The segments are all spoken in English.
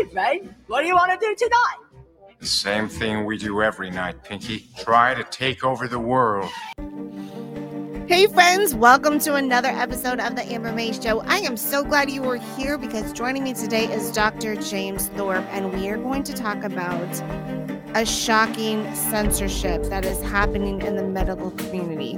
evening. What do you want to do tonight? The same thing we do every night, Pinky. Try to take over the world. Hey, friends, welcome to another episode of The Amber May Show. I am so glad you are here because joining me today is Dr. James Thorp, and we are going to talk about a shocking censorship that is happening in the medical community.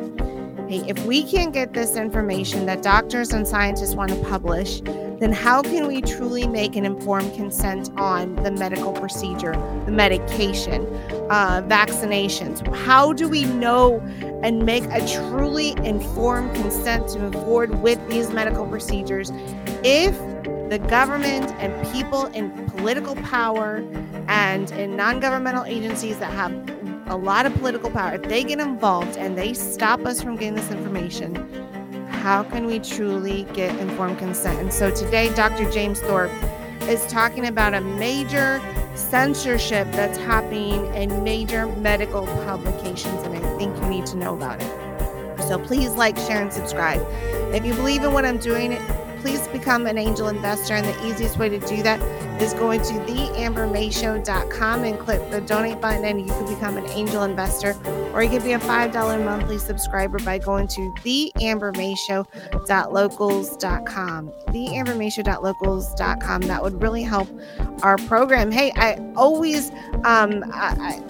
Hey, if we can't get this information that doctors and scientists want to publish, then how can we truly make an informed consent on the medical procedure, the medication, uh, vaccinations? How do we know and make a truly informed consent to move forward with these medical procedures if the government and people in political power and in non governmental agencies that have a lot of political power, if they get involved and they stop us from getting this information, how can we truly get informed consent? And so today, Dr. James Thorp is talking about a major censorship that's happening in major medical publications, and I think you need to know about it. So please like, share, and subscribe. If you believe in what I'm doing, please become an angel investor. And the easiest way to do that is going to theambermayshow.com and click the donate button, and you can become an angel investor. Or you can be a $5 monthly subscriber by going to theambermayshow.locals.com. Theambermayshow.locals.com. That would really help our program. Hey, I always, um, I,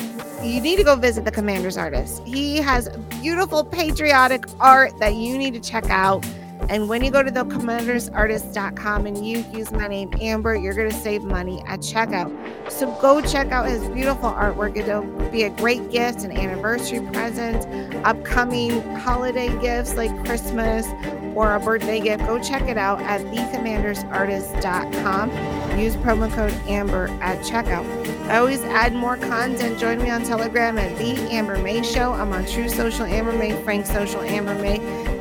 you need to go visit the commander's artist. He has beautiful patriotic art that you need to check out. And when you go to the commandersartist.com and you use my name Amber, you're going to save money at checkout. So go check out his beautiful artwork. It'll be a great gift, an anniversary present, upcoming holiday gifts like Christmas or a birthday gift. Go check it out at thecommandersartist.com. Use promo code Amber at checkout. I always add more content. Join me on Telegram at The Amber May Show. I'm on Truth Social Amber May, Frank Social Amber May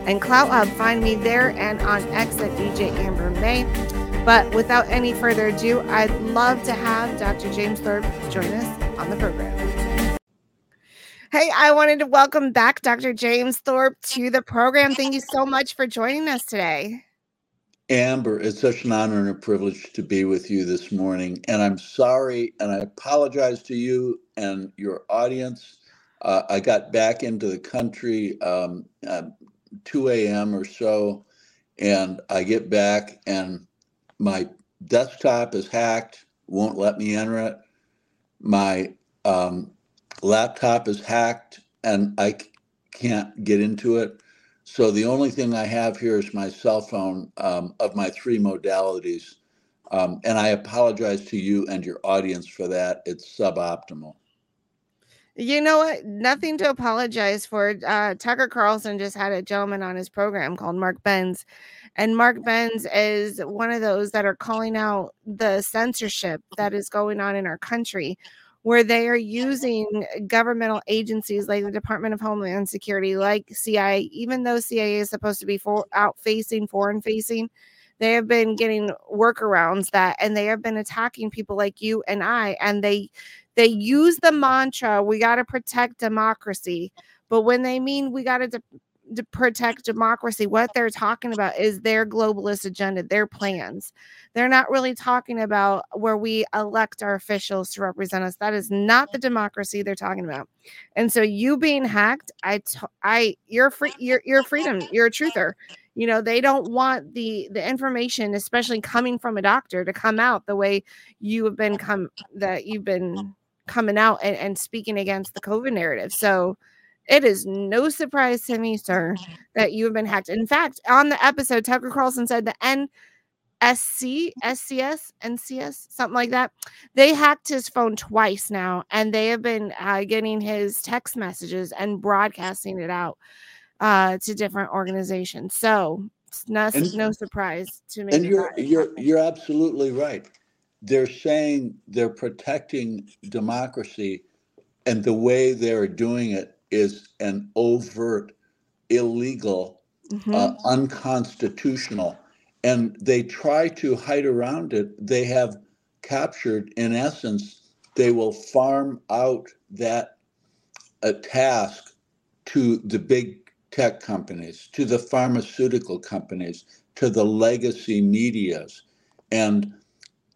and Clout Hub. Find me there and on X at DJ Amber May. But without any further ado, I'd love to have Dr. James Thorp join us on the program. Hey, I wanted to welcome back Dr. James Thorp to the program. Thank you so much for joining us today. Amber, it's such an honor and a privilege to be with you this morning. And I'm sorry and I apologize to you and your audience. Uh, I got back into the country um, uh, 2 a.m. or so, and I get back and my desktop is hacked, won't let me enter it. My um, laptop is hacked, and I can't get into it. So the only thing I have here is my cell phone um, of my three modalities. Um, and I apologize to you and your audience for that. It's suboptimal. You know what? Nothing to apologize for. Uh, Tucker Carlson just had a gentleman on his program called Mark Benz. And Mark Benz is one of those that are calling out the censorship that is going on in our country, where they are using governmental agencies like the Department of Homeland Security, like CIA, even though CIA is supposed to be for, out facing, foreign facing. They have been getting workarounds that, and they have been attacking people like you and I, and they they use the mantra, we got to protect democracy. But when they mean we got to de- protect democracy, what they're talking about is their globalist agenda, their plans. They're not really talking about where we elect our officials to represent us. That is not the democracy they're talking about. And so you being hacked, I, t- I, you're free, you're, you're freedom, you're a truther you know they don't want the the information especially coming from a doctor to come out the way you have been come that you've been coming out and, and speaking against the COVID narrative. So it is no surprise to me, sir, that you have been hacked. In fact, on the episode, Tucker Carlson said the NSC, SCS, NCS, something like that. They hacked his phone twice now, and they have been uh, getting his text messages and broadcasting it out uh, to different organizations. So it's no, and, no surprise to me. And you're you're you're absolutely right they're saying they're protecting democracy, and the way they're doing it is an overt, illegal, mm-hmm. uh, unconstitutional. And they try to hide around it. They have captured, in essence, they will farm out that a task to the big tech companies, to the pharmaceutical companies, to the legacy medias. And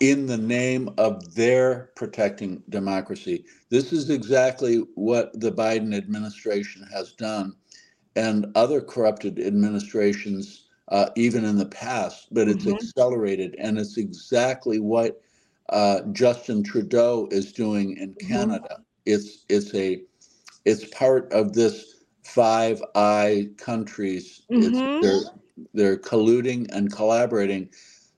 in the name of their protecting democracy. This is exactly what the Biden administration has done and other corrupted administrations, uh, even in the past, but it's Mhm. accelerated. And it's exactly what uh, Justin Trudeau is doing in Mhm. Canada. It's, it's a, it's part of this Five Eye countries. It's, Mhm. they're, they're colluding and collaborating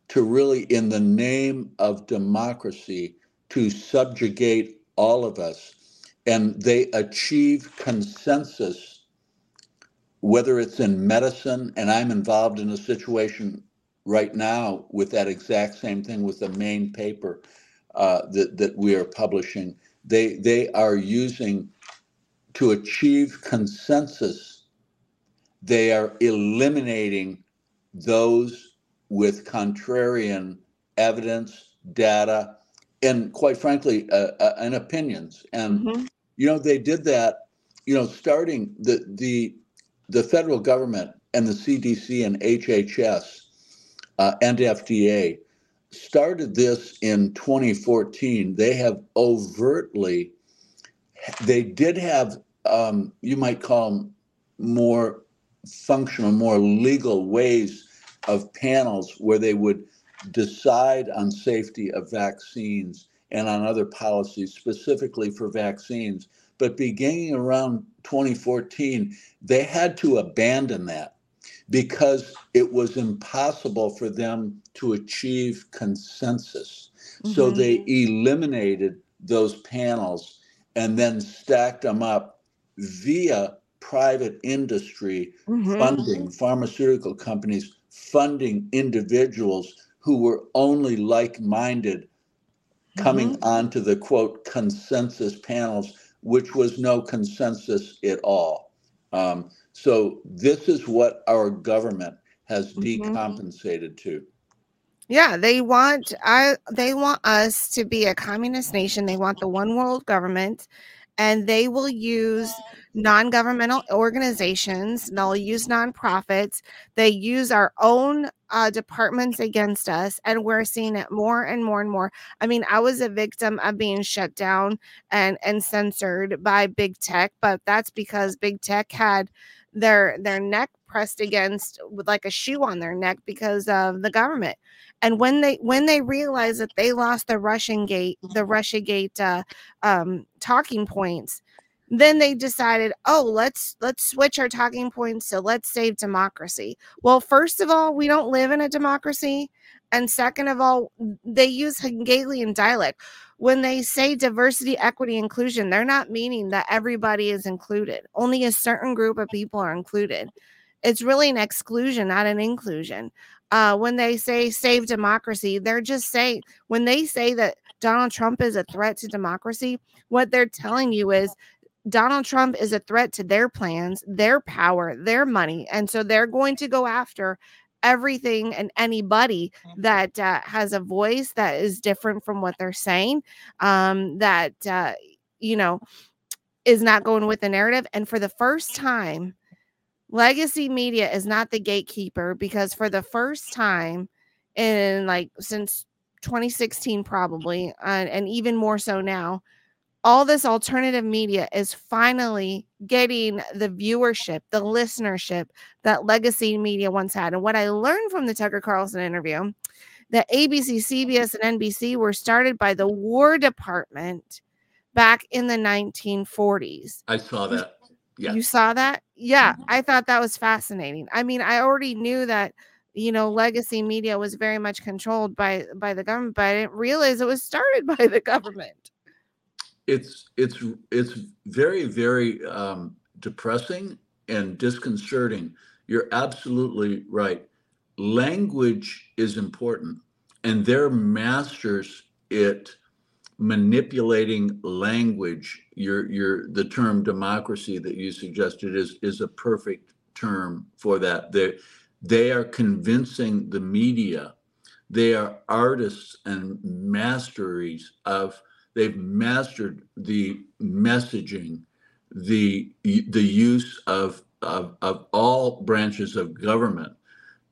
to really, in the name of democracy, to subjugate all of us. And they achieve consensus, whether it's in medicine, and I'm involved in a situation right now with that exact same thing with the main paper uh, that, that we are publishing. They, they are using to achieve consensus, they are eliminating those with contrarian evidence, data, and quite frankly, uh, uh, and opinions. And Mhm. you know, they did that. You know, starting the the the federal government and the CDC and HHS uh, and FDA started this in 2014. They have overtly, they did have, um, you might call them more functional, more legal ways of panels where they would decide on safety of vaccines and on other policies specifically for vaccines. But beginning around 2014, they had to abandon that because it was impossible for them to achieve consensus. So Mhm. they eliminated those panels and then stacked them up via private industry Mhm. funding pharmaceutical companies funding individuals who were only like-minded coming onto the quote consensus panels which was no consensus at all um, so this is what our government has Mhm. decompensated to Yeah, they want I they want us to be a communist nation. They want the one world government and they will use non-governmental organizations, they'll use nonprofits, they use our own uh, departments against us and we're seeing it more and more and more. I mean, I was a victim of being shut down and and censored by big tech, but that's because big tech had their their neck pressed against with like a shoe on their neck because of the government and when they when they realized that they lost the russian gate the russia gate uh, um, talking points then they decided oh let's let's switch our talking points so let's save democracy. Well first of all we don't live in a democracy and second of all they use hungarian dialect. When they say diversity equity inclusion they're not meaning that everybody is included. Only a certain group of people are included. It's really an exclusion not an inclusion uh, when they say save democracy, they're just saying when they say that Donald Trump is a threat to democracy, what they're telling you is Donald Trump is a threat to their plans, their power, their money. And so they're going to go after everything and anybody that uh, has a voice that is different from what they're saying, um, that, uh, you know, is not going with the narrative. And for the first time, legacy media is not the gatekeeper because for the first time in like since 2016 probably uh, and even more so now all this alternative media is finally getting the viewership the listenership that legacy media once had. And what i learned from the tucker carlson interview that abc cbs and nbc were started by the war department back in the 1940s i saw that yeah you saw that? Yeah, I thought that was fascinating. I mean, I already knew that you know legacy media was very much controlled by by the government, but I didn't realize it was started by the government. it's it's it's very very um, depressing and disconcerting you're absolutely right language is important and they're masters at manipulating language your your the term democracy that you suggested is is a perfect term for that. They they are convincing the media. They are artists and masteries of they've mastered the messaging the the use of of, of all branches of government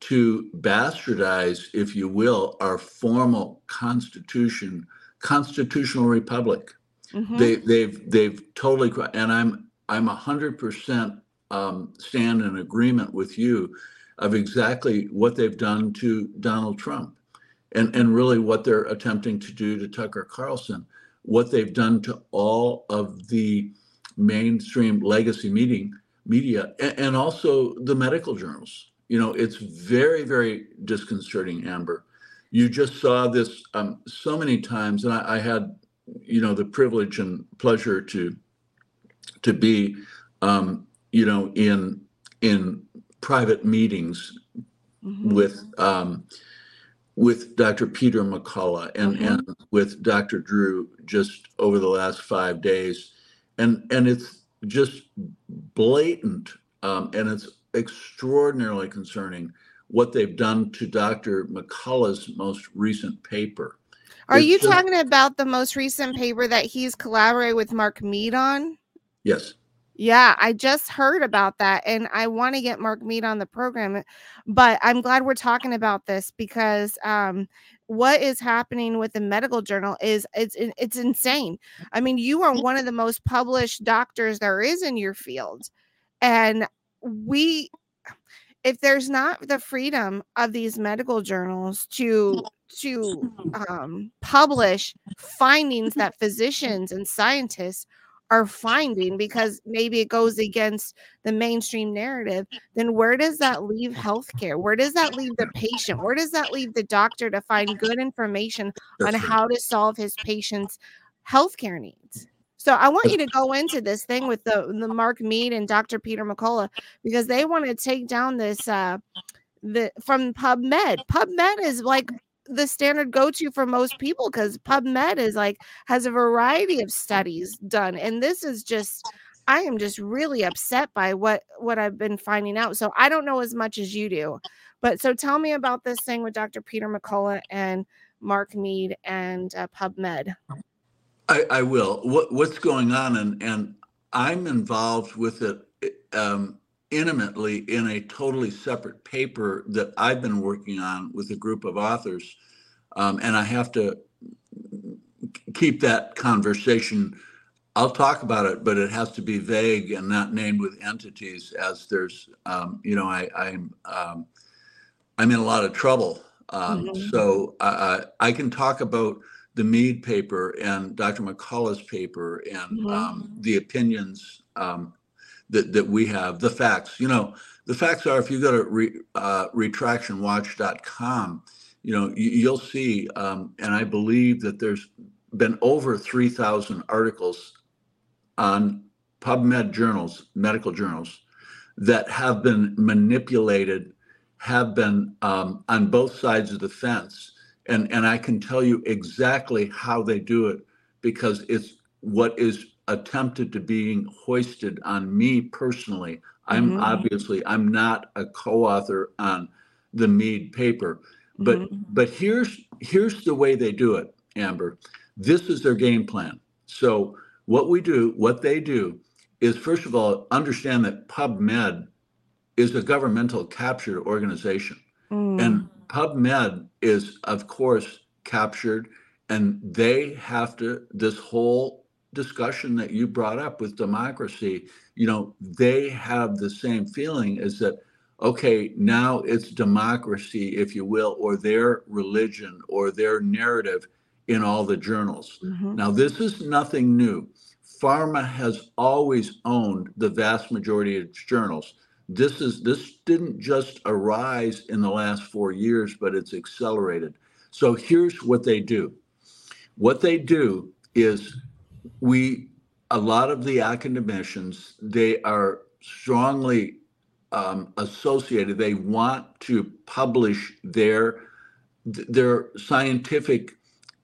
to bastardize, if you will, our formal constitution, constitutional republic. Mhm. They, they've, they've totally, and I'm, I'm a hundred percent, um, stand in agreement with you of exactly what they've done to Donald Trump. And, and really what they're attempting to do to Tucker Carlson, what they've done to all of the mainstream legacy meeting, media, and, and also the medical journals. You know, it's very, very disconcerting, Amber. You just saw this um, so many times, and I, I had, you know, the privilege and pleasure to to be, um, you know, in in private meetings Mhm. with um, with Dr. Peter McCullough and, Mhm. and with Dr. Drew just over the last five days, and and it's just blatant um, and it's extraordinarily concerning what they've done to Dr. McCullough's most recent paper. Are It's you just- talking about the most recent paper that he's collaborated with Mark Mead on? Yes, Yeah, I just heard about that and I want to get Mark Mead on the program. But I'm glad we're talking about this because um what is happening with the medical journal is it's it's insane. I mean, you are one of the most published doctors there is in your field. And we if there's not the freedom of these medical journals to to um, publish findings that physicians and scientists are finding because maybe it goes against the mainstream narrative, then where does that leave healthcare? Where does that leave the patient? Where does that leave the doctor to find good information on how to solve his patient's healthcare needs? So I want you to go into this thing with the, the Mark Mead and Dr. Peter McCullough because they want to take down this uh the from PubMed. PubMed is like the standard go-to for most people because PubMed is like has a variety of studies done. And this is just I am just really upset by what what I've been finding out. So I don't know as much as you do. But so tell me about this thing with Dr. Peter McCullough and Mark Mead and uh, PubMed. I, I will. What, what's going on, and and I'm involved with it um, intimately in a totally separate paper that I've been working on with a group of authors, um, and I have to keep that conversation. I'll talk about it, but it has to be vague and not named with entities, as there's, um, you know, I, I'm um, I'm in a lot of trouble. Um, Mhm. So I I can talk about the Mead paper and Dr. McCullough's paper and Mhm. um, the opinions um, that, that we have, the facts. You know, the facts are if you go to re, uh, retractionwatch.com, you know, you, you'll see, um, and I believe that there's been over 3,000 articles on PubMed journals, medical journals, that have been manipulated, have been um, on both sides of the fence and and I can tell you exactly how they do it because it's what is attempted to being hoisted on me personally. I'm Mhm. obviously I'm not a co-author on the Mead paper, but Mhm. but here's here's the way they do it, Amber. This is their game plan. So what we do, what they do, is first of all understand that PubMed is a governmental captured organization. Mm. And PubMed is, of course, captured, and they have to, this whole discussion that you brought up with democracy, you know, they have the same feeling is that, okay, now it's democracy, if you will, or their religion or their narrative in all the journals. Mhm. Now, this is nothing new. Pharma has always owned the vast majority of journals. This is this didn't just arise in the last four years, but it's accelerated. So here's what they do. What they do is we a lot of the academicians they are strongly um, associated. They want to publish their their scientific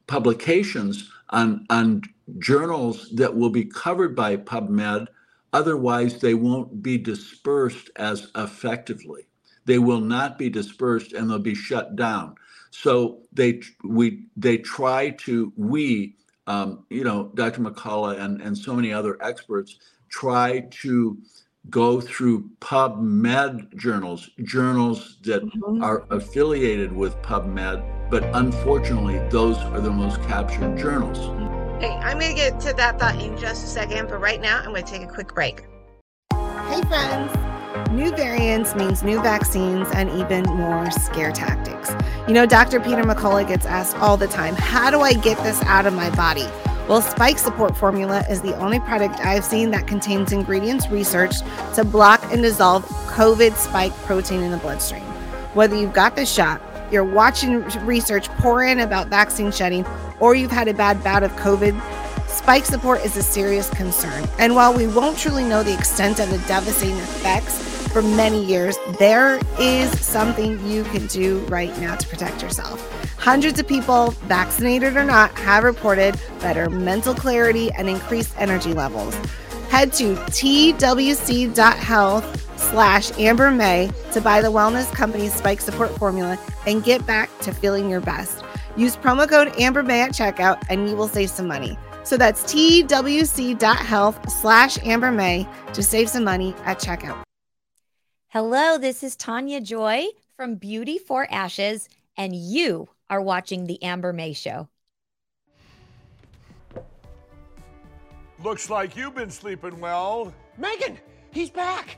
publications on on journals that will be covered by PubMed. Otherwise, they won't be dispersed as effectively. They will not be dispersed, and they'll be shut down. So they we they try to we um, you know Dr. McCullough and and so many other experts try to go through PubMed journals, journals that Mhm. are affiliated with PubMed, but unfortunately, those are the most captured journals. Hey, I'm going to get to that thought in just a second, but right now I'm going to take a quick break. Hey, friends. New variants means new vaccines and even more scare tactics. You know, Dr. Peter McCullough gets asked all the time, How do I get this out of my body? Well, Spike Support Formula is the only product I've seen that contains ingredients researched to block and dissolve COVID spike protein in the bloodstream. Whether you've got the shot, you're watching research pour in about vaccine shedding, or you've had a bad bout of COVID, spike support is a serious concern. And while we won't truly know the extent of the devastating effects for many years, there is something you can do right now to protect yourself. Hundreds of people, vaccinated or not, have reported better mental clarity and increased energy levels. Head to twc.health slash Amber May to buy the wellness company's spike support formula and get back to feeling your best. Use promo code Amber May at checkout and you will save some money. So that's twc.health slash Amber May to save some money at checkout. Hello, this is Tanya Joy from Beauty for Ashes, and you are watching The Amber May Show. Looks like you've been sleeping well, Megan, he's back.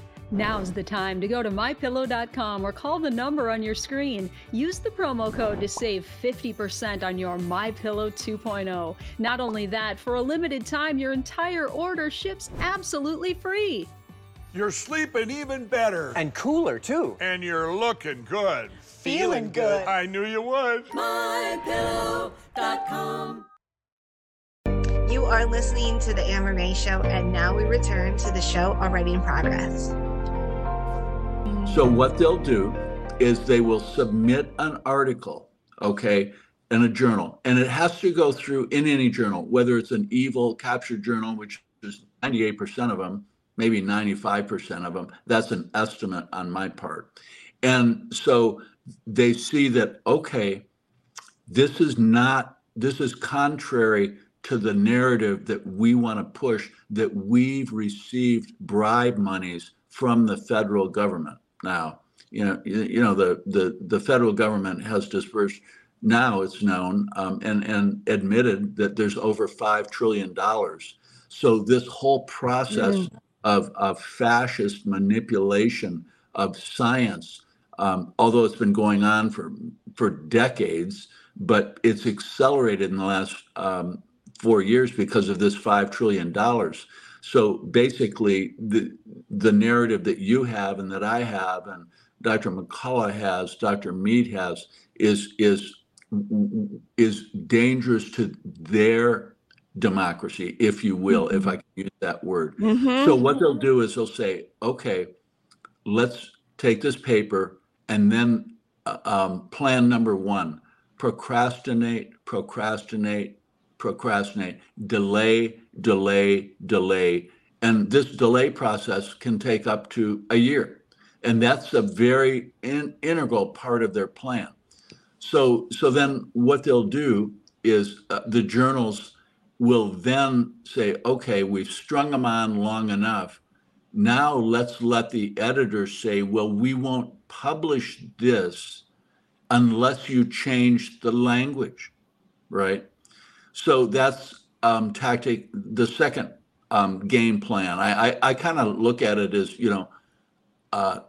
Now's the time to go to mypillow.com or call the number on your screen. Use the promo code to save 50% on your MyPillow 2.0. Not only that, for a limited time, your entire order ships absolutely free. You're sleeping even better. And cooler, too. And you're looking good. Feeling good. I knew you would. MyPillow.com. You are listening to the Amber May Show, and now we return to the show already in progress. So what they'll do is they will submit an article, okay, in a journal, and it has to go through in any journal, whether it's an evil captured journal, which is 98% of them, maybe 95% of them. That's an estimate on my part. And so they see that, okay, this is not, this is contrary to the narrative that we want to push that we've received bribe monies from the federal government. Now, you know, you, know, the, the, the federal government has dispersed, now it's known um, and, and admitted that there's over $5 trillion. So this whole process of, of fascist manipulation of science, um, although it's been going on for, for decades, but it's accelerated in the last um, four years because of this $5 trillion. So basically, the, the narrative that you have and that I have and Dr. McCullough has, Dr. Mead has, is, is, is dangerous to their democracy, if you will, if I can use that word. Mm-hmm. So what they'll do is they'll say, okay, let's take this paper and then uh, um, plan number one, procrastinate, procrastinate, procrastinate, delay, delay, delay. And this delay process can take up to a year. And that's a very in, integral part of their plan. So, so then what they'll do is uh, the journals will then say, okay, we've strung them on long enough. Now let's let the editors say, well, we won't publish this unless you change the language, right? So that's um, tactic. The second um, game plan. I I, I kind of look at it as you know, uh,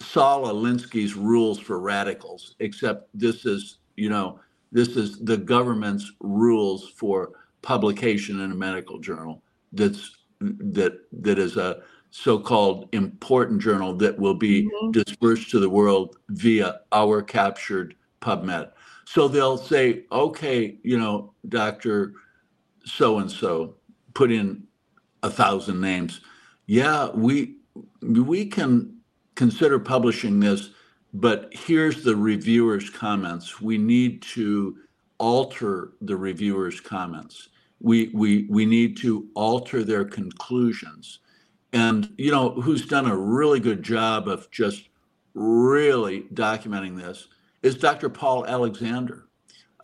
Saul Alinsky's rules for radicals. Except this is you know this is the government's rules for publication in a medical journal. That's that that is a so-called important journal that will be dispersed to the world via our captured PubMed. So they'll say, okay, you know, Doctor so and so, put in a thousand names. Yeah, we we can consider publishing this, but here's the reviewer's comments. We need to alter the reviewer's comments. We, we, we need to alter their conclusions. And, you know, who's done a really good job of just really documenting this is Dr. Paul Alexander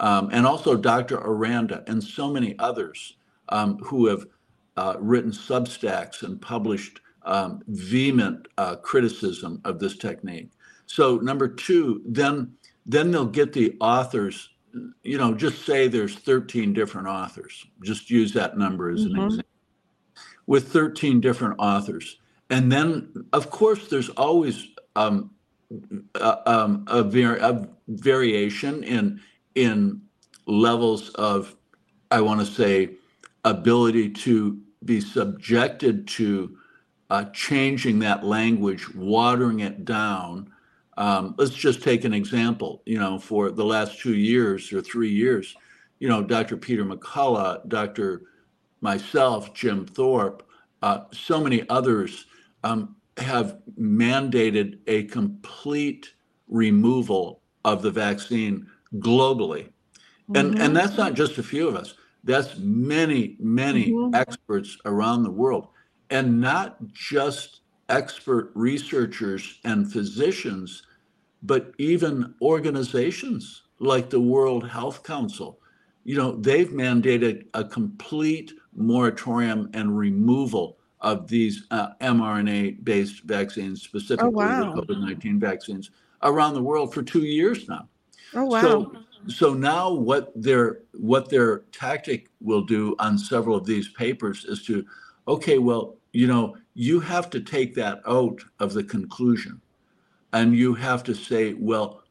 um, and also Dr. Aranda and so many others um, who have uh, written substacks and published um, vehement uh, criticism of this technique. So number two, then then they'll get the authors. You know, just say there's 13 different authors. Just use that number as an Mhm. example. With 13 different authors, and then of course there's always um, uh, um, a, var- a variation in in levels of, I want to say, ability to be subjected to uh, changing that language, watering it down. Um, let's just take an example. You know, for the last two years or three years, you know, Dr. Peter McCullough, Dr. myself, Jim Thorp, uh, so many others um, have mandated a complete removal of the vaccine globally. And, and that's not just a few of us. That's many, many Mhm. experts around the world. And not just expert researchers and physicians, but even organizations like the World Health Council. You know, they've mandated a complete moratorium and removal of these uh, mRNA based vaccines, specifically wow. the COVID 19 vaccines, around the world for two years now. Oh wow. So, so now what their what their tactic will do on several of these papers is to, okay, well, you know, you have to take that out of the conclusion, and you have to say, well,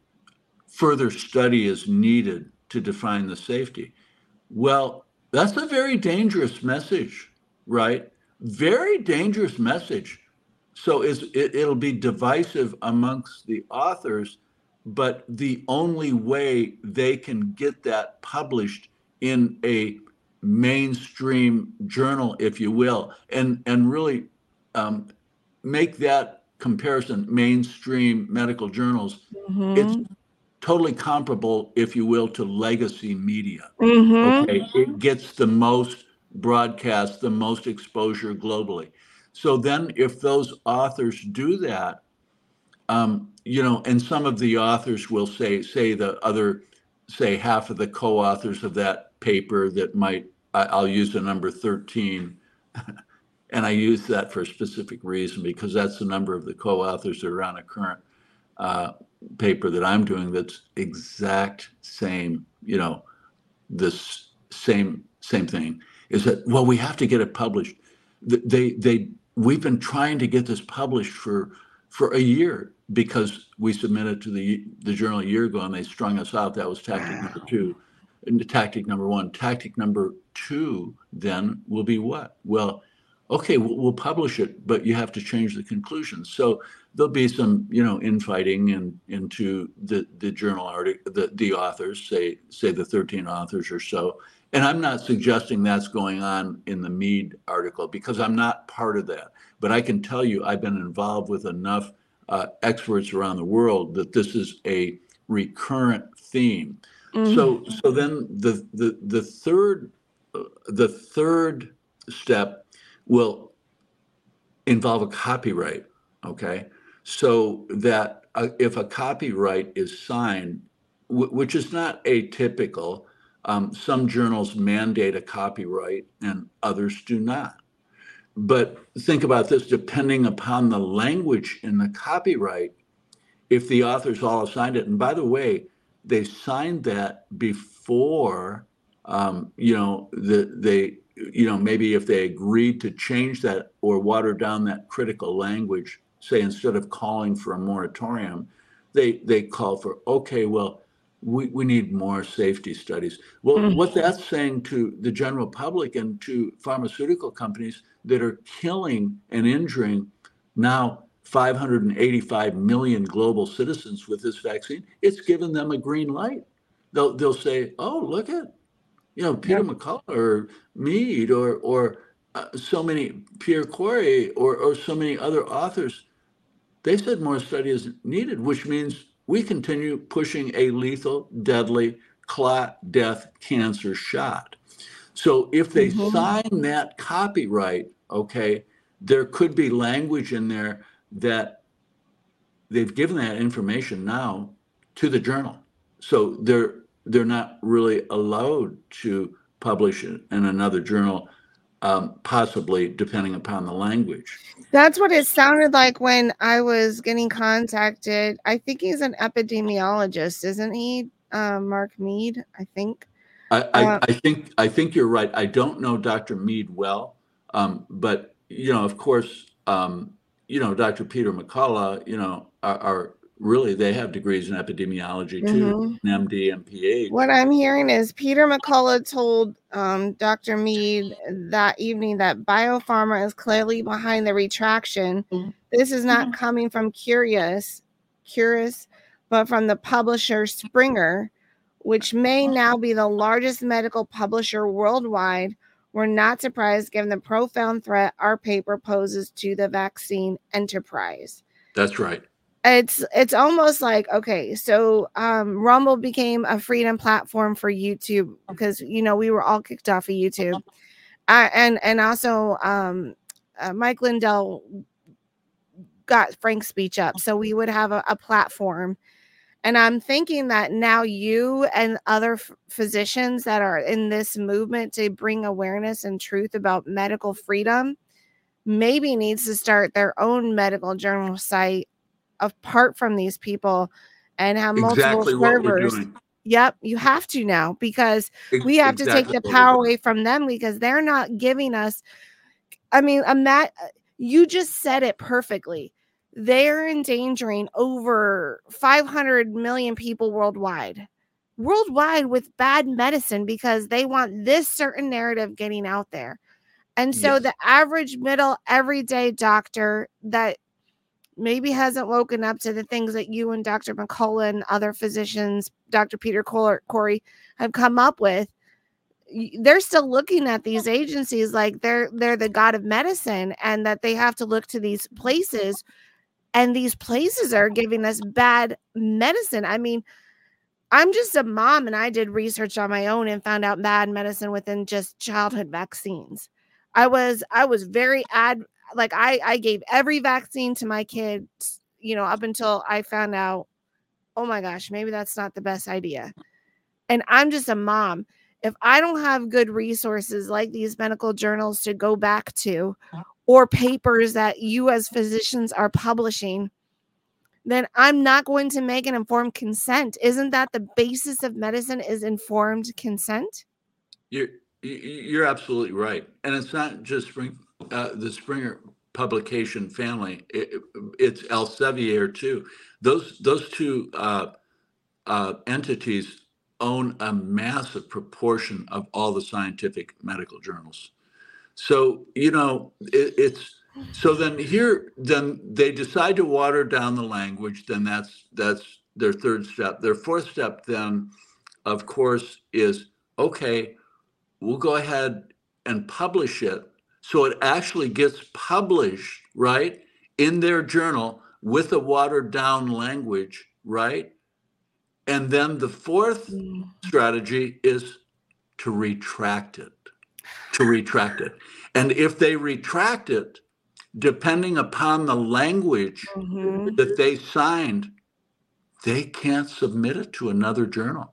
further study is needed to define the safety. Well, that's a very dangerous message, right? Very dangerous message. So is it, it'll be divisive amongst the authors but the only way they can get that published in a mainstream journal, if you will, and and really um, make that comparison mainstream medical journals. Mhm. It's totally comparable, if you will, to legacy media. Mhm. Okay, it gets the most broadcast, the most exposure globally. So then, if those authors do that, um, you know, and some of the authors will say, say the other, say half of the co-authors of that paper that might, I, I'll use the number 13. and I use that for a specific reason because that's the number of the co-authors that are on a current uh, paper that I'm doing that's exact same, you know, this same same thing is that well we have to get it published. They they we've been trying to get this published for for a year because we submitted to the the journal a year ago and they strung us out. That was tactic number two. And tactic number one. Tactic number two then will be what? Well okay we'll, we'll publish it but you have to change the conclusions so there'll be some you know infighting and into the the journal article the the authors say say the 13 authors or so and i'm not suggesting that's going on in the mead article because i'm not part of that. But i can tell you i've been involved with enough uh, experts around the world that this is a recurrent theme. Mhm. so so then the the the third uh, the third step will involve a copyright okay? So that uh, if a copyright is signed w- which is not atypical um, some journals mandate a copyright and others do not. But think about this depending upon the language in the copyright if the authors all signed it and by the way they signed that before um, you know the, they you know maybe if they agreed to change that or water down that critical language say instead of calling for a moratorium they they call for okay well we, we need more safety studies. Well Mm. what that's saying to the general public and to pharmaceutical companies that are killing and injuring now 585 million global citizens with this vaccine it's given them a green light. They'll they'll say oh look at you know peter mccullough or mead or or uh, so many pierre kory or or so many other authors. They said more study is needed, which means we continue pushing a lethal, deadly, clot, death, cancer shot. So if they Mhm. sign that copyright, okay, there could be language in there that they've given that information now to the journal. So they're they're not really allowed to publish it in another journal, um, possibly depending upon the language. That's what it sounded like when I was getting contacted. I think he's an epidemiologist, isn't he? Uh, Mark Mead, I think. I, I, Uh, I think I think you're right. I don't know Dr. Mead well, um, but you know, of course, um, you know, Dr. Peter McCullough, you know, are, are really they have degrees in epidemiology too, an MD and PhD. What I'm hearing is Peter McCullough told um, Dr. Mead that evening that biopharma is clearly behind the retraction. This is not mm-hmm. coming from Cureus, Cureus, but from the publisher Springer, which may mm-hmm. now be the largest medical publisher worldwide. We're not surprised given the profound threat our paper poses to the vaccine enterprise That's right. It's it's almost like okay so um rumble became a freedom platform for youtube because you know we were all kicked off of youtube. Uh, and and also um uh, mike lindell got frank's speech up so we would have a, a platform. And i'm thinking that now you and other f- physicians that are in this movement to bring awareness and truth about medical freedom maybe needs to start their own medical journal site apart from these people and have multiple Exactly what servers. Yep, you have to now because we have to take the power away from them because they're not giving us. I mean, Matt, you just said it perfectly. They're endangering over 500 million people worldwide, worldwide with bad medicine because they want this certain narrative getting out there. And so Yes. the average middle everyday doctor that maybe hasn't woken up to the things that you and Dr. McCullough and other physicians, Dr. Peter Cor- Kory, have come up with. They're still looking at these agencies like they're they're the god of medicine, and that they have to look to these places, and these places are giving us bad medicine. I mean, I'm just a mom, and I did research on my own and found out bad medicine within just childhood vaccines. I was I was very ad like I I gave every vaccine to my kids, you know, up until I found out, oh my gosh, maybe that's not the best idea. And I'm just a mom. If I don't have good resources like these medical journals to go back to uh-huh. or papers that you as physicians are publishing, then I'm not going to make an informed consent. Isn't that the basis of medicine is informed consent? You're you- you're absolutely right, and it's not just Spring, uh, the Springer publication family. It, it's Elsevier too. Those those two uh, uh, entities own a massive proportion of all the scientific medical journals. So you know it, it's so then here then they decide to water down the language. Then that's that's their third step. Their fourth step then, of course, is okay we'll go ahead and publish it so it actually gets published right in their journal with a watered down language right and then the fourth strategy is to retract it to retract it and if they retract it depending upon the language Mhm. that they signed they can't submit it to another journal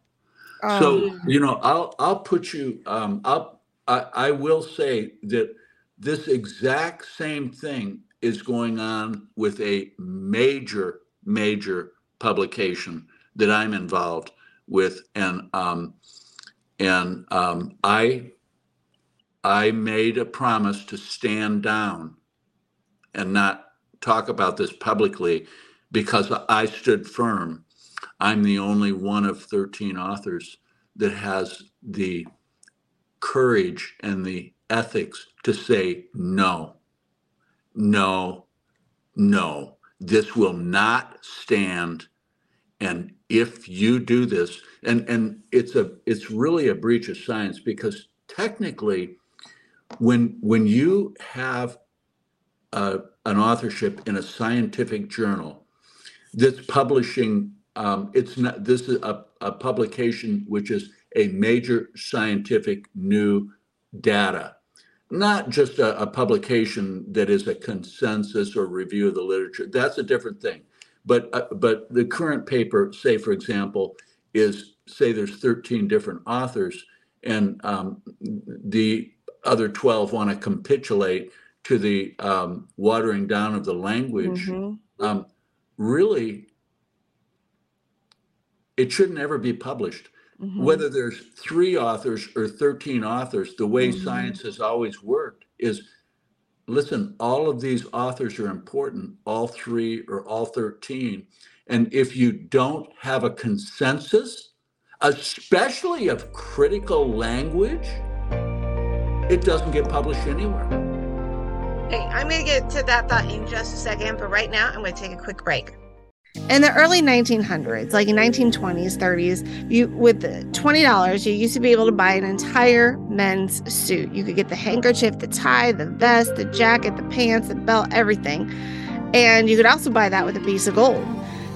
Um, so you know, I'll I'll put you. Um, I'll I, I will say that this exact same thing is going on with a major major publication that I'm involved with, and um, and um, I I made a promise to stand down and not talk about this publicly because I stood firm. I'm the only one of 13 authors that has the courage and the ethics to say no, no, no. This will not stand. And if you do this, and and it's a it's really a breach of science because technically, when when you have a an authorship in a scientific journal that's publishing, um, it's not, this is a, a publication which is a major scientific new data, not just a, a publication that is a consensus or review of the literature. That's a different thing. But, uh, but the current paper, say, for example, is, say there's 13 different authors and um, the other 12 want to capitulate to the um, watering down of the language, Mhm. um, really, it should never be published. Mhm. Whether there's three authors or 13 authors, the way Mhm. science has always worked is listen, all of these authors are important, all three or all 13. And if you don't have a consensus, especially of critical language, it doesn't get published anywhere. Hey, I'm going to get to that thought in just a second, but right now I'm going to take a quick break. In the early 1900s, like in 1920s, 30s, you with the $20, you used to be able to buy an entire men's suit. You could get the handkerchief, the tie, the vest, the jacket, the pants, the belt, everything. And you could also buy that with a piece of gold.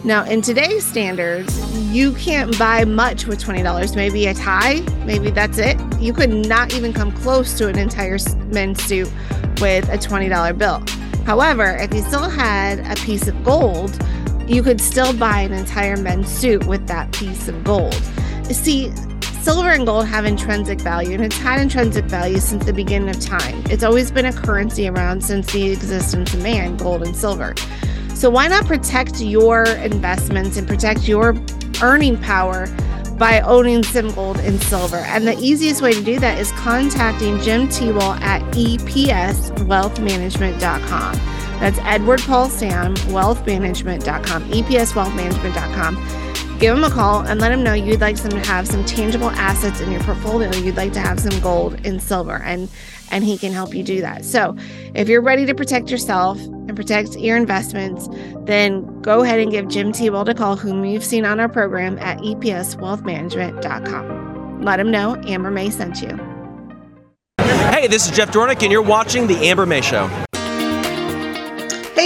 Now, in today's standards, you can't buy much with $20. Maybe a tie, maybe that's it. You could not even come close to an entire men's suit with a $20 bill. However, if you still had a piece of gold, you could still buy an entire men's suit with that piece of gold. See, silver and gold have intrinsic value, and it's had intrinsic value since the beginning of time. It's always been a currency around since the existence of man, gold and silver. So, why not protect your investments and protect your earning power by owning some gold and silver? And the easiest way to do that is contacting Jim Tewell at epswealthmanagement.com. That's Edward Paul Sam, wealthmanagement.com, epswealthmanagement.com. Give him a call and let him know you'd like some to have some tangible assets in your portfolio. You'd like to have some gold and silver, and and he can help you do that. So, if you're ready to protect yourself and protect your investments, then go ahead and give Jim Tebold a call, whom you've seen on our program at epswealthmanagement.com. Let him know Amber May sent you. Hey, this is Jeff Dornik, and you're watching The Amber May Show.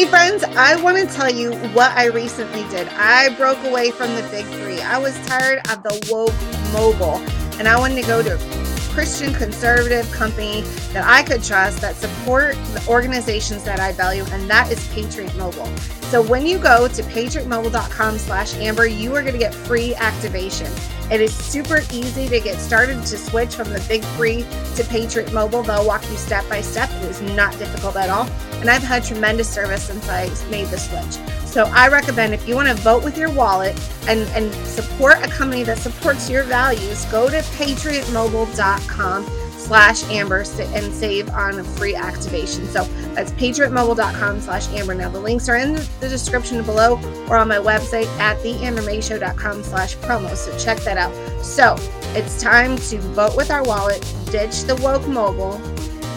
Hey friends, I want to tell you what I recently did. I broke away from the big three. I was tired of the woke mobile and I wanted to go to a Christian conservative company that I could trust that support the organizations that I value, and that is Patriot Mobile. So when you go to patriotmobile.com slash amber, you are going to get free activation. It is super easy to get started to switch from the big three to Patriot Mobile. They'll walk you step by step. It is not difficult at all. And I've had tremendous service since I made the switch. So I recommend if you want to vote with your wallet and, and support a company that supports your values, go to patriotmobile.com slash amber and save on a free activation. So that's patriotmobile.com slash amber. Now the links are in the description below or on my website at theambermayshow.com slash promo. So check that out. So it's time to vote with our wallet, ditch the woke mobile,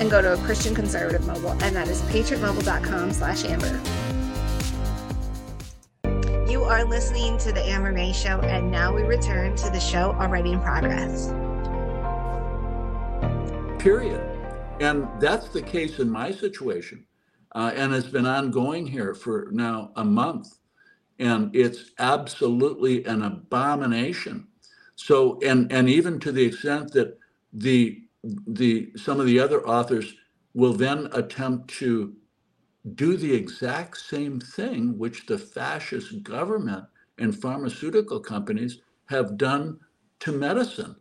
and go to a Christian conservative mobile. And that is patriotmobile.com slash amber. You are listening to the Amber May Show, and now we return to the show already in progress. Period. And that's the case in my situation. Uh, and it's been ongoing here for now a month. And it's absolutely an abomination. So, and, and even to the extent that the, the, some of the other authors will then attempt to do the exact same thing which the fascist government and pharmaceutical companies have done to medicine.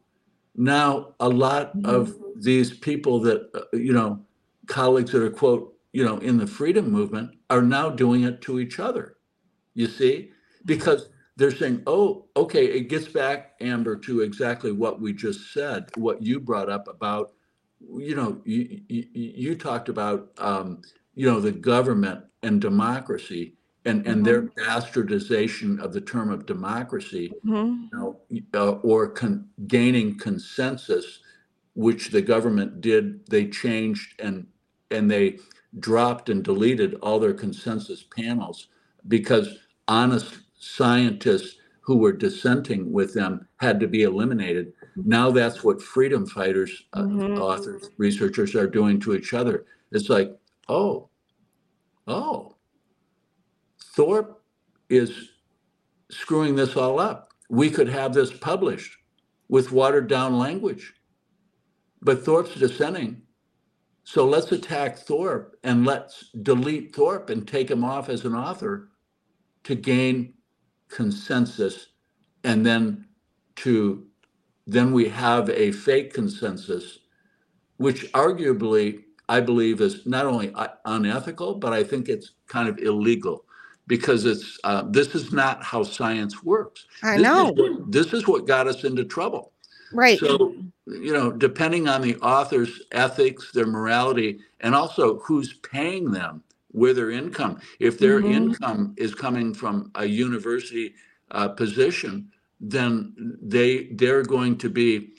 Now, a lot of these people that, uh, you know, colleagues that are, quote, you know, in the freedom movement are now doing it to each other. You see? Because they're saying, oh, okay, it gets back, Amber, to exactly what we just said, what you brought up about, you know, you, you, you talked about, um, you know, the government and democracy and, and their bastardization of the term of democracy Mhm. you know, uh, or con- gaining consensus, which the government did. They changed and and they dropped and deleted all their consensus panels because honest scientists who were dissenting with them had to be eliminated. Now that's what freedom fighters, uh, Mhm. authors, researchers are doing to each other. It's like, oh, oh, Thorp is screwing this all up. We could have this published with watered down language. But Thorp's dissenting. So let's attack Thorp and let's delete Thorp and take him off as an author to gain consensus and then to then we have a fake consensus which arguably I believe is not only unethical, but I think it's kind of illegal because it's uh, this is not how science works. I This is know. what- this is what got us into trouble. Right. So, you know, depending on the author's ethics, their morality, and also who's paying them, where their income, if their Mhm. income is coming from a university uh, position, then they they're going to be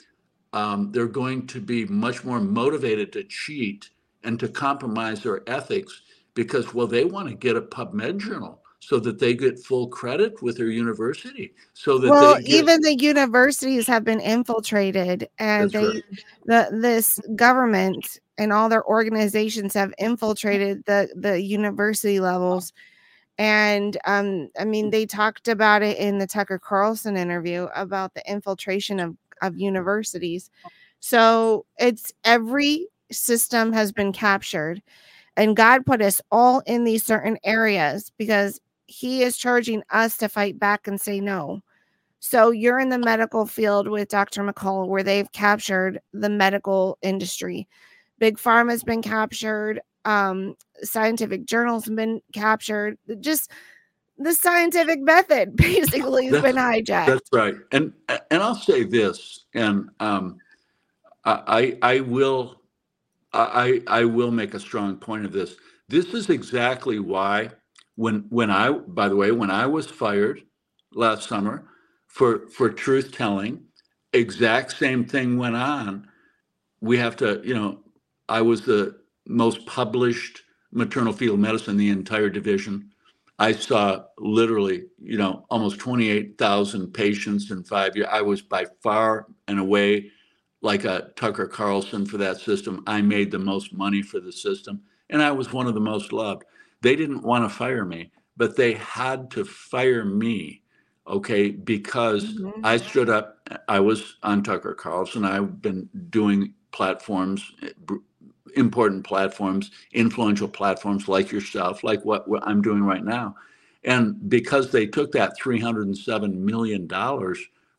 um, they're going to be much more motivated to cheat and to compromise their ethics because well they want to get a PubMed journal so that they get full credit with their university so that well, they get, even the universities have been infiltrated, and That's they, the this government and all their organizations have infiltrated the the university levels. And um, I mean, they talked about it in the Tucker Carlson interview about the infiltration of of universities. So it's every system has been captured, and God put us all in these certain areas because He is charging us to fight back and say no. So you're in the medical field with Dr. McCall, where they've captured the medical industry. Big Pharma has been captured. Um, scientific journals have been captured. Just the scientific method basically has been hijacked. That's right. And and I'll say this, and um, I I I will I I will make a strong point of this. This is exactly why when when I by the way when I was fired last summer for for truth telling, exact same thing went on. We have to you know I was the most published maternal fetal medicine in the entire division. I saw literally, you know, almost 28,000 patients in five years. I was by far and away like a Tucker Carlson for that system. I made the most money for the system, and I was one of the most loved. They didn't want to fire me, but they had to fire me, okay, because Mhm. I stood up. I was on Tucker Carlson. I've been doing platforms, important platforms, influential platforms like yourself, like what, I'm doing right now. And because they took that $307 million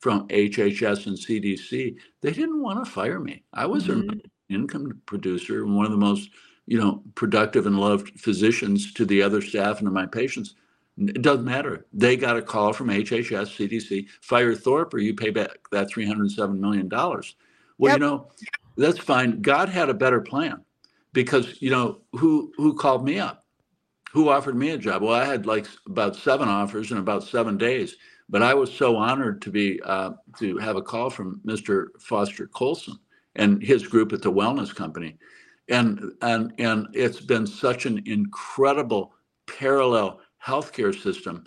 from HHS and CDC, they didn't want to fire me. I was Mhm. an income producer and one of the most, you know, productive and loved physicians to the other staff and to my patients. It doesn't matter. They got a call from HHS, CDC, fire Thorp or you pay back that $307 million. Well, Yep. you know, that's fine. God had a better plan because, you know, who who called me up? Who offered me a job? Well, I had like about seven offers in about seven days, but I was so honored to be uh, to have a call from Mr. Foster Coulson and his group at the Wellness Company, and and and it's been such an incredible parallel healthcare system,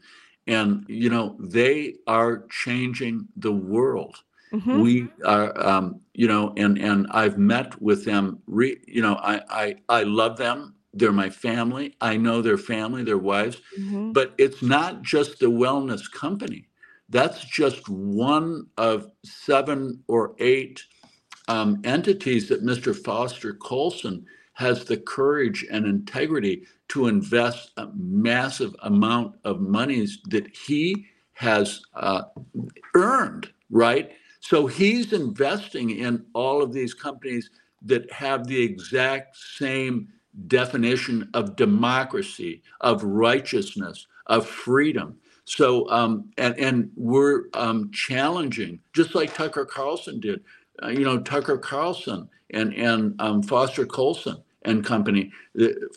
and you know they are changing the world. Mhm. we are um, you know and and i've met with them re, you know I, I i love them. They're my family. I know their family their wives. Mhm. but it's not just the wellness company. That's just one of seven or eight um, entities that mr foster coulson has the courage and integrity to invest a massive amount of monies that he has uh, earned right so he's investing in all of these companies that have the exact same definition of democracy, of righteousness, of freedom. So, um, and and we're um, challenging, just like Tucker Carlson did. Uh, you know, Tucker Carlson and and um, Foster Coulson and company.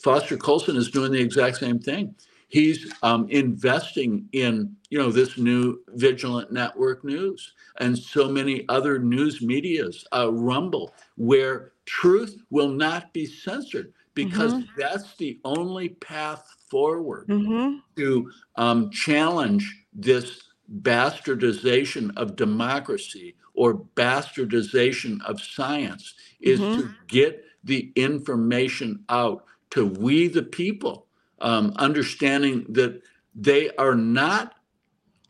Foster Coulson is doing the exact same thing. He's um, investing in you know this new Vigilant Network News and so many other news medias, uh, Rumble, where truth will not be censored because that's the only path forward Mhm. to um, challenge this bastardization of democracy or bastardization of science is Mhm. to get the information out to we the people um, understanding that they are not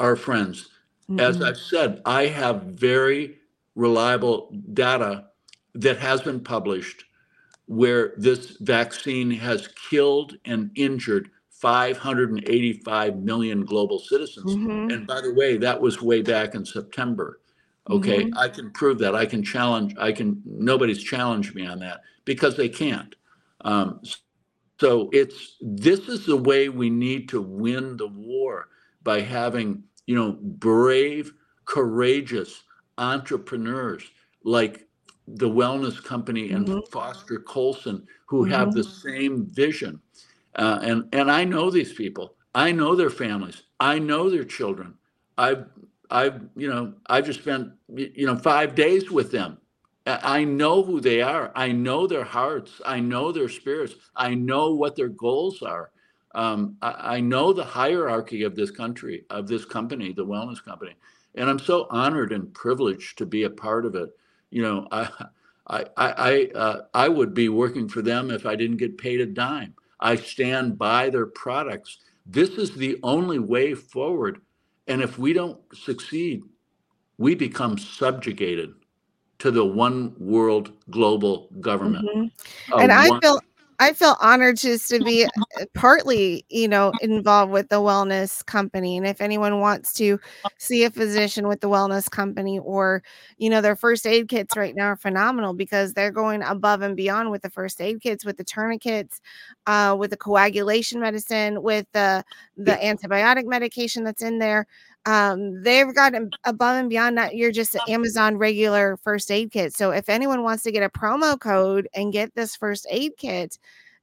our friends. As Mhm. I've said, I have very reliable data that has been published where this vaccine has killed and injured 585 million global citizens. Mhm. And by the way, that was way back in September. Okay, Mhm. I can prove that. I can challenge, I can, nobody's challenged me on that because they can't. Um, so it's, this is the way we need to win the war by having, you know, brave, courageous entrepreneurs like the wellness company and Mhm. Foster Coulson who have the same vision. Uh, and and I know these people. I know their families. I know their children. I've I've you know I've just spent you know five days with them. I know who they are. I know their hearts. I know their spirits. I know what their goals are. Um, I, I know the hierarchy of this country, of this company, the wellness company, and I'm so honored and privileged to be a part of it. You know, I I I, uh, I would be working for them if I didn't get paid a dime. I stand by their products. This is the only way forward. And if we don't succeed, we become subjugated to the one world global government. Mhm. And I one- feel I feel honored just to be uh, partly, you know, involved with the wellness company. And if anyone wants to see a physician with the wellness company, or you know, their first aid kits right now are phenomenal because they're going above and beyond with the first aid kits, with the tourniquets, uh, with the coagulation medicine, with the the antibiotic medication that's in there. Um, they've gotten above and beyond that. You're just an Amazon regular first aid kit. So if anyone wants to get a promo code and get this first aid kit,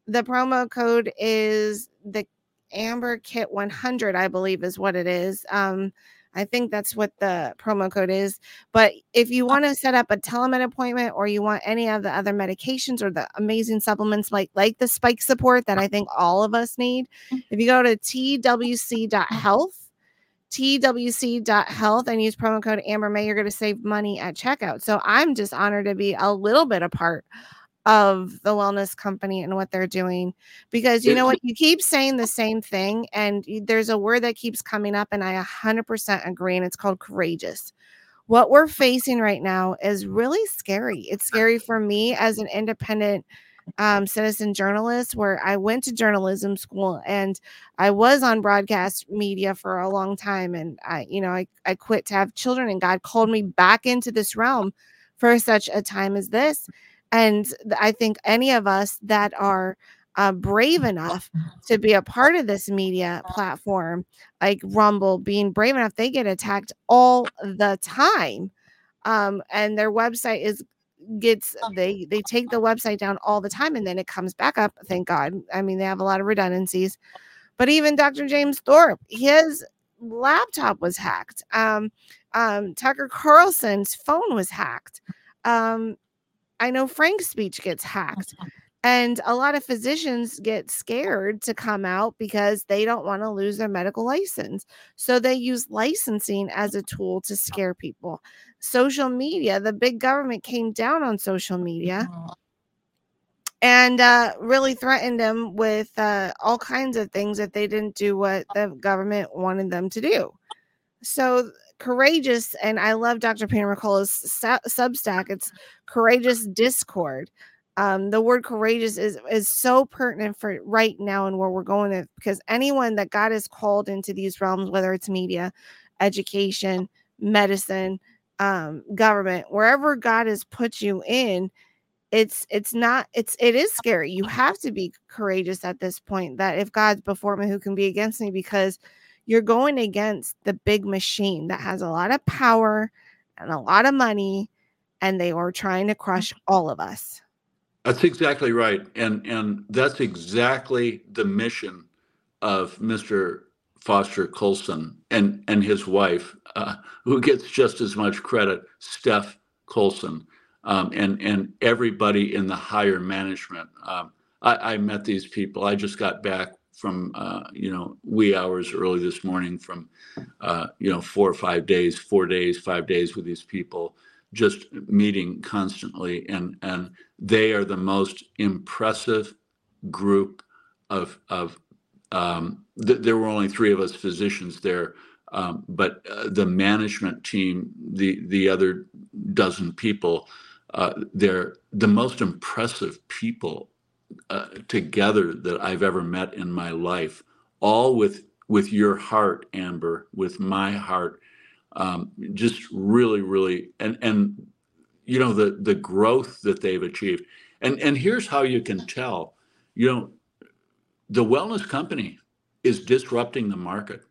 the promo code is the Amber Kit 100, I believe is what it is. Um, I think that's what the promo code is. But if you want to set up a telemed appointment or you want any of the other medications or the amazing supplements like like the spike support that I think all of us need, if you go to twc.health, twc.health and use promo code Amber May, you're going to save money at checkout. So I'm just honored to be a little bit a part of the wellness company and what they're doing because you know what you keep saying the same thing and there's a word that keeps coming up and I 100% agree and it's called courageous. What we're facing right now is really scary. It's scary for me as an independent um, citizen journalist where I went to journalism school and I was on broadcast media for a long time and I you know I, I quit to have children and God called me back into this realm for such a time as this and I think any of us that are uh, brave enough to be a part of this media platform, like Rumble, being brave enough, they get attacked all the time. Um, and their website is gets they they take the website down all the time and then it comes back up thank god. I mean they have a lot of redundancies. But even dr james thorp his laptop was hacked. Um um tucker carlson's phone was hacked. Um I know Frank's speech gets hacked. And a lot of physicians get scared to come out because they don't want to lose their medical license. So they use licensing as a tool to scare people. Social media, the big government came down on social media and uh, really threatened them with uh, all kinds of things if they didn't do what the government wanted them to do. So courageous, and I love Dr. Peter McCullough's su- Substack. It's courageous discourse. Um, the word courageous is is so pertinent for right now and where we're going to, because anyone that God has called into these realms, whether it's media, education, medicine, um, government, wherever God has put you in, it's it's not it's it is scary. You have to be courageous at this point. That if God's before me, who can be against me? Because you're going against the big machine that has a lot of power and a lot of money, and they are trying to crush all of us. That's exactly right. And and that's exactly the mission of Mr. Foster Coulson and and his wife, uh, who gets just as much credit, Steph Coulson, um, and and everybody in the higher management. Um, I, I met these people. I just got back from uh, you know wee hours early this morning from uh, you know four or five days, four days, five days with these people, just meeting constantly, and and they are the most impressive group of of um, th- there were only three of us physicians there, um, but uh, the management team, the the other dozen people, uh, they're the most impressive people uh, together that I've ever met in my life. All with with your heart, Amber, with my heart. Um, just really, really, and and you know the the growth that they've achieved. And and here's how you can tell. You know, the wellness company is disrupting the market.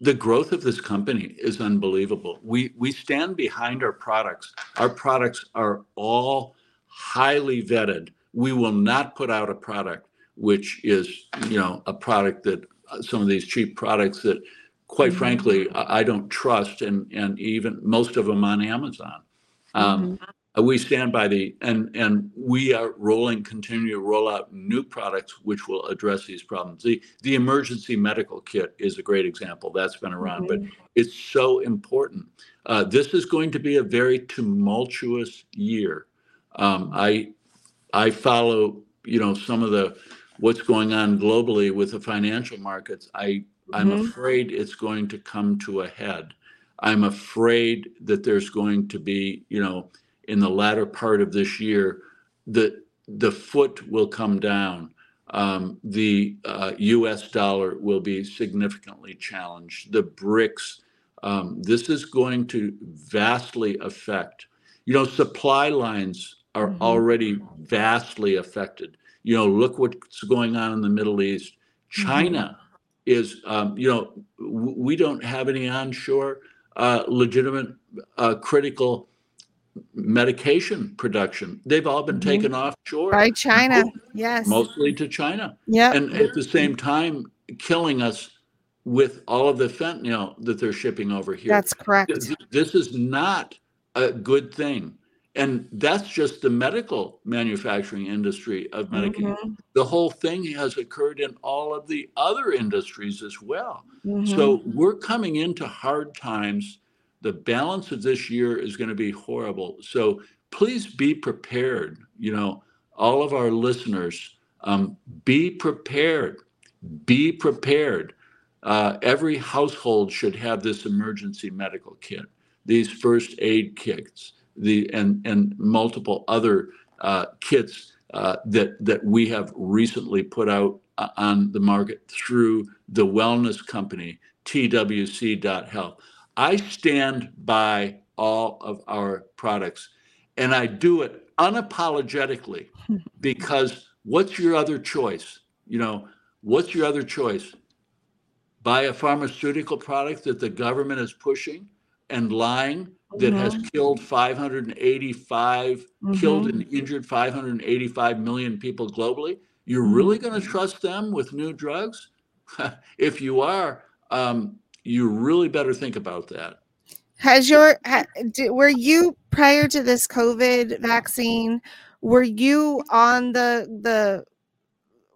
The growth of this company is unbelievable. We we stand behind our products. Our products are all highly vetted. We will not put out a product which is, you know, a product that uh, some of these cheap products that quite frankly I I don't trust and and even most of them on Amazon. Um, uh, we stand by the and and we are rolling continue to roll out new products which will address these problems. The the emergency medical kit is a great example. That's been around but it's so important. Uh, this is going to be a very tumultuous year. Um, i i follow you know some of the what's going on globally with the financial markets. I i'm Mhm. afraid it's going to come to a head i'm afraid that there's going to be you know in the latter part of this year, the the foot will come down. Um, the uh, U.S. dollar will be significantly challenged. The BRICS. Um, this is going to vastly affect. You know, supply lines are Mhm. already vastly affected. You know, look what's going on in the Middle East. China is, um, you know, w- we don't have any onshore uh, legitimate uh, critical medication production. They've all been Mhm. taken offshore, By China. Yes. mostly to China, Yep. and at the same time killing us with all of the fentanyl that they're shipping over here. That's correct. Th- th- This is not a good thing. And that's just the medical manufacturing industry of medication. Mhm. The whole thing has occurred in all of the other industries as well. Mhm. So we're coming into hard times. The balance of this year is going to be horrible. So please be prepared. You know, all of our listeners, um, be prepared. Be prepared. Uh, every household should have this emergency medical kit, these first aid kits, the and and multiple other uh, kits uh, that that we have recently put out uh, on the market through the wellness company twc.health. I stand by all of our products and I do it unapologetically because what's your other choice? You know, what's your other choice? Buy a pharmaceutical product that the government is pushing and lying that has mm-hmm. killed 585 killed mm-hmm. and injured 585 million people globally. You're mm-hmm. really going to trust them with new drugs? if you are, um, you really better think about that. Has your ha, di- were you prior to this COVID vaccine? Were you on the the?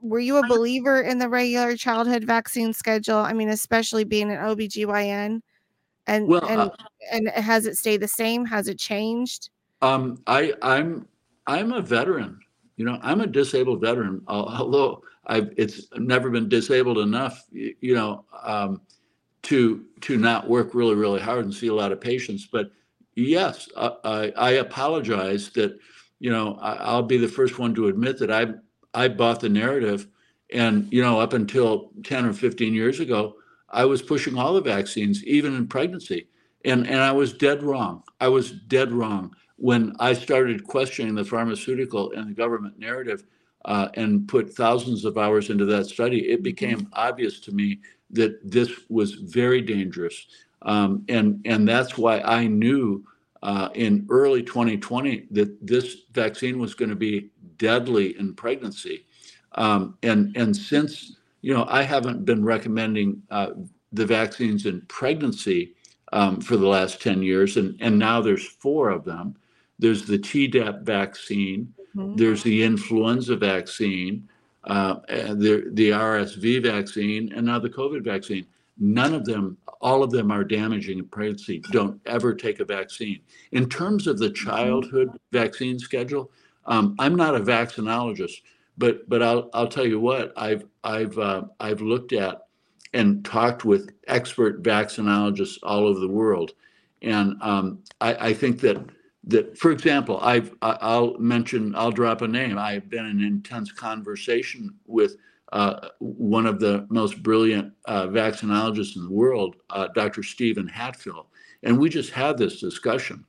Were you a believer in the regular childhood vaccine schedule? I mean, especially being an OBGYN, and Well, and uh, and has it stayed the same? Has it changed? Um, I, I'm I'm a veteran. You know, I'm a disabled veteran. Although I've it's never been disabled enough. You know, um, to to not work really really hard and see a lot of patients. But yes, I, I, I apologize that. You know, I, I'll be the first one to admit that I I bought the narrative, and you know, up until ten or fifteen years ago, I was pushing all the vaccines, even in pregnancy, and and I was dead wrong. I was dead wrong when I started questioning the pharmaceutical and the government narrative uh, and put thousands of hours into that study, it became obvious to me that this was very dangerous. Um, and, and that's why I knew uh, in early 2020 that this vaccine was going to be deadly in pregnancy. Um, and, and since, you know, I haven't been recommending uh, the vaccines in pregnancy um, for the last 10 years, and, and now there's four of them. There's the Tdap vaccine, Mhm. there's the influenza vaccine, uh, the, the RSV vaccine, and now the COVID vaccine. None of them, all of them are damaging in pregnancy. Don't ever take a vaccine. In terms of the childhood vaccine schedule, um, I'm not a vaccinologist, but but I'll I'll tell you what I've I've uh, I've looked at and talked with expert vaccinologists all over the world, and um, I, I think that that for example I've I'll mention I'll drop a name. I've been in intense conversation with uh, one of the most brilliant uh, vaccinologists in the world, uh, Dr. Steven Hatfill, and we just had this discussion.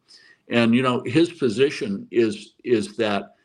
And you know his position is is that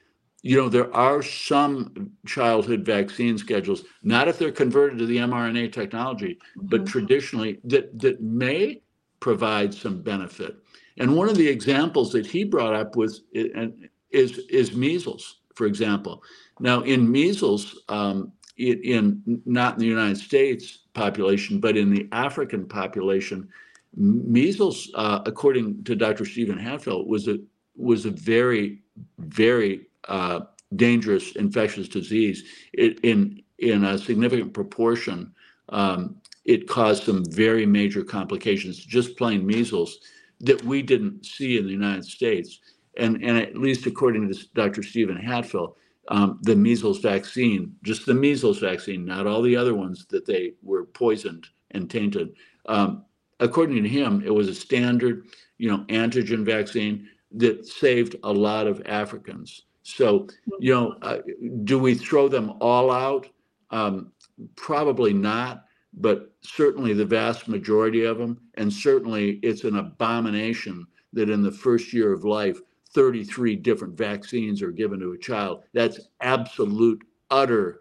you know, there are some childhood vaccine schedules, not if they're converted to the mRNA technology, but Mhm. traditionally that that may provide some benefit. And one of the examples that he brought up was and is is measles, for example. Now, in measles, um, in, in not in the United States population, but in the African population, measles, uh, according to Dr. Steven Hatfill, was a was a very very uh, dangerous infectious disease. It, in in a significant proportion, um, it caused some very major complications, just plain measles, that we didn't see in the United States. And and at least according to Dr. Steven Hatfill, um, the measles vaccine, just the measles vaccine, not all the other ones that they were poisoned and tainted. Um, according to him, it was a standard, you know, antigen vaccine that saved a lot of Africans. So, you know, uh, do we throw them all out? Um, probably not, but certainly the vast majority of them. And certainly it's an abomination that in the first year of life, 33 different vaccines are given to a child. That's absolute, utter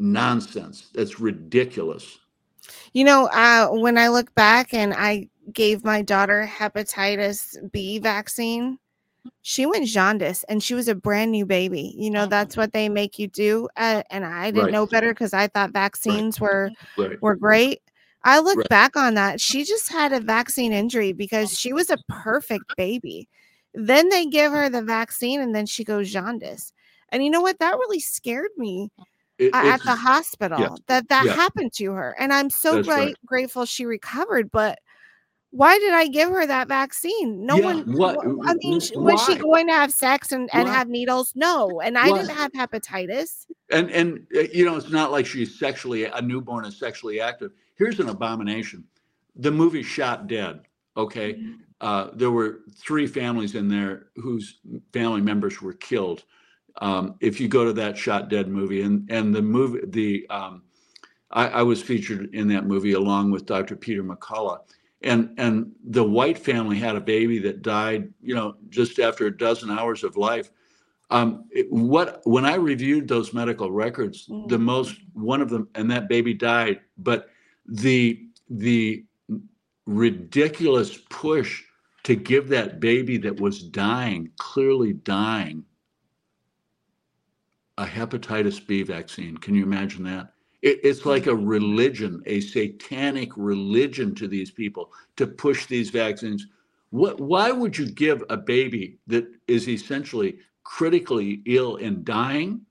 nonsense. That's ridiculous. You know, uh, when I look back and I gave my daughter hepatitis B vaccine, she went jaundice and she was a brand new baby. You know, that's what they make you do. Uh, and I didn't Right. know better because I thought vaccines were Right. were great. I look Right. back on that. She just had a vaccine injury because she was a perfect baby. Then they give her the vaccine and then she goes jaundice. And you know what? That really scared me It- uh, at the hospital that that yeah. happened to her. And I'm so right. grateful she recovered. But why did I give her that vaccine? No Yeah, one. what- I mean, was she going to have sex and, and Why? have needles? No. And I Why? didn't have hepatitis. and and uh, you know it's not like she's sexually a newborn is sexually active here's an abomination the movie shot dead okay Mm-hmm. uh, there were three families in there whose family members were killed um, if you go to that shot dead movie and and the movie the um, I, I was featured in that movie along with dr peter mccullough and and the white family had a baby that died you know just after a dozen hours of life um, it, what when I reviewed those medical records, the Mm. most one of them, and that baby died. But the the ridiculous push to give that baby that was dying, clearly dying, a hepatitis B vaccine. Can you imagine that? It, it's like a religion, a satanic religion to these people to push these vaccines. What? Why would you give a baby that is essentially critically ill and dying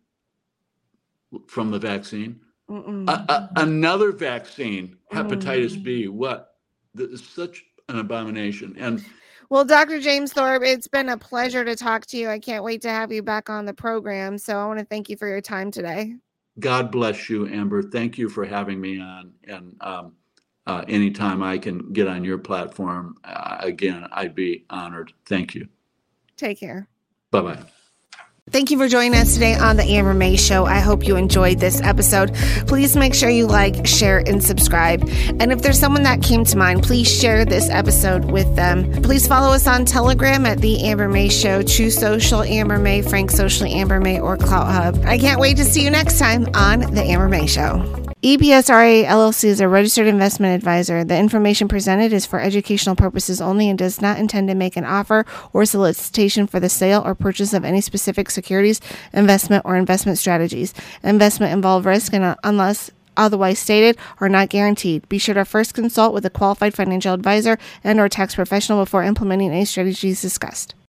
from the vaccine. A- a- another vaccine, hepatitis Mm. B. What? This is such an abomination. And Well, Dr. James Thorp, it's been a pleasure to talk to you. I can't wait to have you back on the program. So I want to thank you for your time today. God bless you, Amber. Thank you for having me on. And um, uh, anytime I can get on your platform uh, again, I'd be honored. Thank you. Take care. Bye bye. Thank you for joining us today on the Amber May Show. I hope you enjoyed this episode. Please make sure you like, share, and subscribe. And if there's someone that came to mind, please share this episode with them. Please follow us on Telegram at The Amber May Show, Truth Social, Amber May, Frank Socially, Amber May, or Clout Hub. I can't wait to see you next time on The Amber May Show. E EPSRA LLC is a registered investment advisor. The information presented is for educational purposes only and does not intend to make an offer or solicitation for the sale or purchase of any specific securities, investment, or investment strategies. Investment involve risk and uh, unless otherwise stated are not guaranteed. Be sure to first consult with a qualified financial advisor and or tax professional before implementing any strategies discussed.